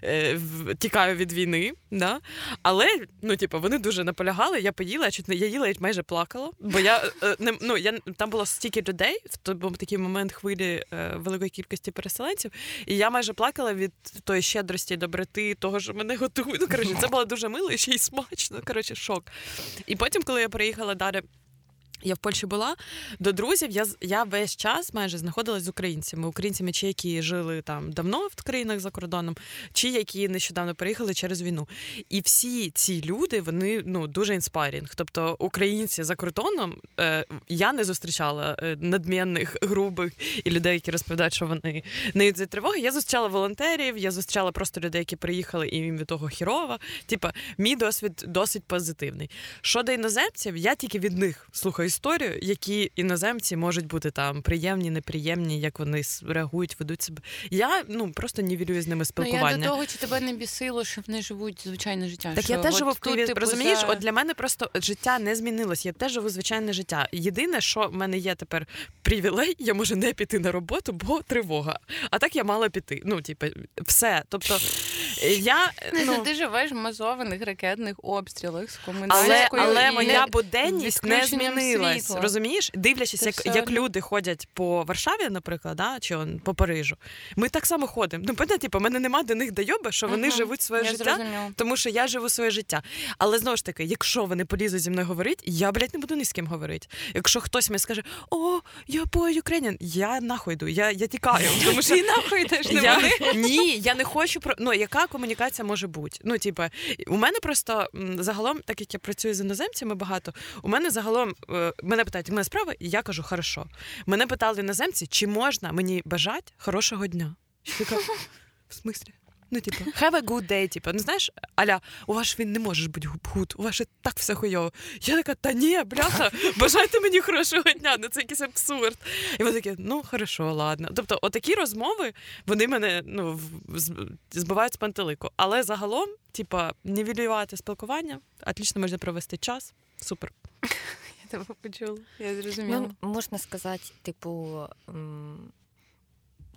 B: е, тікаю від війни. Да? Але ну, типу, вони дуже наполягали, я поїла, я чуть не я їла і майже плакала. Бо я е, не ну я там було стільки людей, то був такий момент хвилі е, великої кількості переселенців, і я майже плакала від тої щедрості, доброти, того, що мене годують. Ну, коротше, це було дуже мило і ще й смачно. Коротше, шок. І потім, коли я приїхала далі. Я в Польщі була до друзів. Я я весь час майже знаходилась з українцями. Українцями, чи які жили там давно в країнах за кордоном, чи які нещодавно переїхали через війну. І всі ці люди вони ну дуже inspiring. Тобто українці за кордоном е, я не зустрічала е, надмінних, грубих і людей, які розповідають, що вони не йдуть тривоги. Я зустрічала волонтерів, я зустрічала просто людей, які приїхали, і їм від того хірова. Типа, мій досвід досить позитивний. Щодо іноземців, я тільки від них слухаю історію, які іноземці можуть бути там приємні, неприємні, як вони реагують, ведуть себе. Я ну просто нівелюю з ними спілкування.
A: Ну, я до того, чи тебе не бісило, що вони живуть звичайне життя.
B: Так
A: що
B: я теж живу в Києві.
A: типу,
B: Розумієш,
A: за-
B: от для мене просто життя не змінилось. Я теж живу звичайне життя. Єдине, що в мене є тепер привілей, я можу не піти на роботу, бо тривога. А так я мала піти. Ну, типу, все. Тобто я [laughs] ну.
A: Ти живеш в мазованих ракетних обстрілах з
B: Але,
A: комендантською
B: але
A: і
B: моя буденність не змінилась.
A: світла.
B: Розумієш? Дивлячись, як, як
A: одно.
B: люди ходять по Варшаві, наприклад, да, чи он, по Парижу. Ми так само ходимо. Ну, понятно, типу, мене нема до них дойоби, що вони
A: Мгм.
B: живуть своє
A: Я
B: життя.
A: зрозуміла.
B: Тому що я живу своє життя. Але знову ж таки, якщо вони полізуть зі мною говорити, я, блядь, не буду ні з ким говорити. Якщо хтось мені скаже, о, я по Ukrainian, я нахуй йду, я, я тікаю. [laughs] Тому що
A: Ти нахуй йдеш не вони.
B: ні, я не хочу про ну яка комунікація може бути. Ну, типа, у мене просто загалом, так як я працюю з іноземцями багато, у мене загалом е, мене питають, як мене справа, і я кажу, хорошо. Мене питали іноземці, чи можна мені бажати хорошого дня. Я кажу, в смислі? Ну, типу, have a good day, типу, ну знаєш, аля, у вас ж він не може бути good, у вас же так все хуйово. Я така, та ні, бляха, бажайте мені хорошого дня, ну це якийсь абсурд. І вони такі, ну хорошо, ладно. Тобто, отакі розмови, вони мене ну, збивають з пантелику. Але загалом, типа, нівелювати спілкування, отлично можна провести час. Супер. [laughs]
A: Я тебе почула. Я зрозуміла.
C: Ну, можна сказати, типу, м,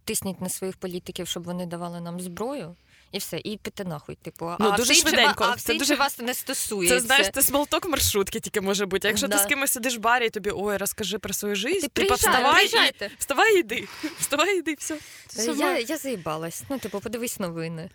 C: тисніть на своїх політиків, щоб вони давали нам зброю. І все, і піти нахуй. Типу,
B: Ну,
C: а
B: дуже
C: ти,
B: швиденько.
C: А
B: Це
C: ти,
B: дуже-
C: вас не стосується.
B: Це знаєш, це small talk маршрутки тільки може бути. Якщо ти з кимось сидиш в барі, і тобі ой, розкажи про свою життя,
C: Ти
B: типа вставай, і, вставай [laughs] і йди. Вставай і йди, все.
C: Я, я заїбалась. Ну, типу, подивись новини.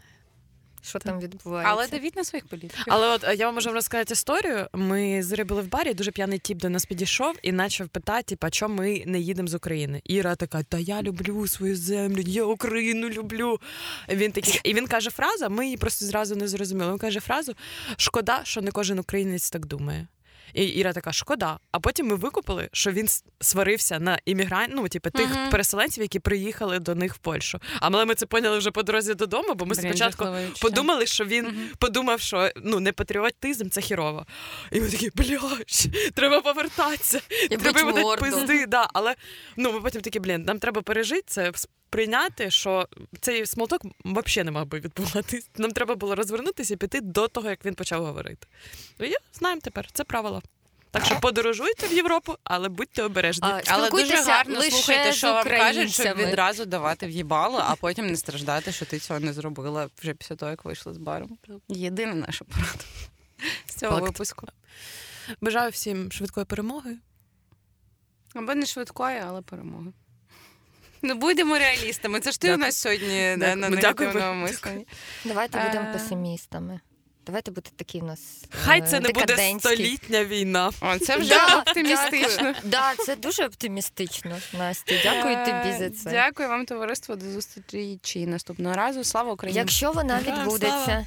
C: Що там відбувається.
A: Але давіть на своїх політиків.
B: Але от е, я вам можу розказати історію. Ми з були в барі, дуже п'яний тіп до нас підійшов і почав питати, типа, чому ми не їдемо з України. Іра така, та я люблю свою землю, я Україну люблю. Він такий, і він каже фразу, ми її просто зразу не зрозуміли. Він каже фразу: шкода, що не кожен українець так думає. І Іра така, шкода. А потім ми викупили, що він сварився на іммігрант, ну, типу, тих
A: Мгм.
B: переселенців, які приїхали до них в Польщу. Але ми це поняли вже по дорозі додому, бо ми
A: Блін,
B: спочатку
A: жахливе
B: подумали, що він
A: Мгм.
B: подумав, що ну не патріотизм це хірово. І ми такі, блядь, треба повертатися.
C: І
B: Треба
C: морду.
B: пизди. Да. Але ну ми потім такі, блін, нам треба пережити це, сприйняти, що цей small talk взагалі не мав би відбуватись. Нам треба було розвернутися і піти до того, як він почав говорити. Ну, І знаємо тепер, це правило. Так що подорожуйте в Європу, але будьте обережні.
C: А,
A: Але дуже гарно слухайте, що вам кажуть, щоб відразу давати в їбало, а потім не страждати, що ти цього не зробила вже після того, як вийшла з бару. Єдина наша порада з цього
B: Факт.
A: випуску.
B: Бажаю всім швидкої перемоги.
A: Або не швидкої, але перемоги. Ну, будемо реалістами. Це ж ти у нас сьогодні на негативному мисленні.
C: Давайте будемо
A: Е.
C: песимістами. Давайте бути такі в нас.
B: Хай
C: е,
B: це не буде столітня війна.
A: О, це вже
C: Да,
A: оптимістично.
C: Да, це дуже оптимістично, Настя. Дякую тобі за
A: Е,
C: це.
A: Дякую вам, товариство. До зустрічі наступного разу. Слава Україні!
C: Якщо вона відбудеться,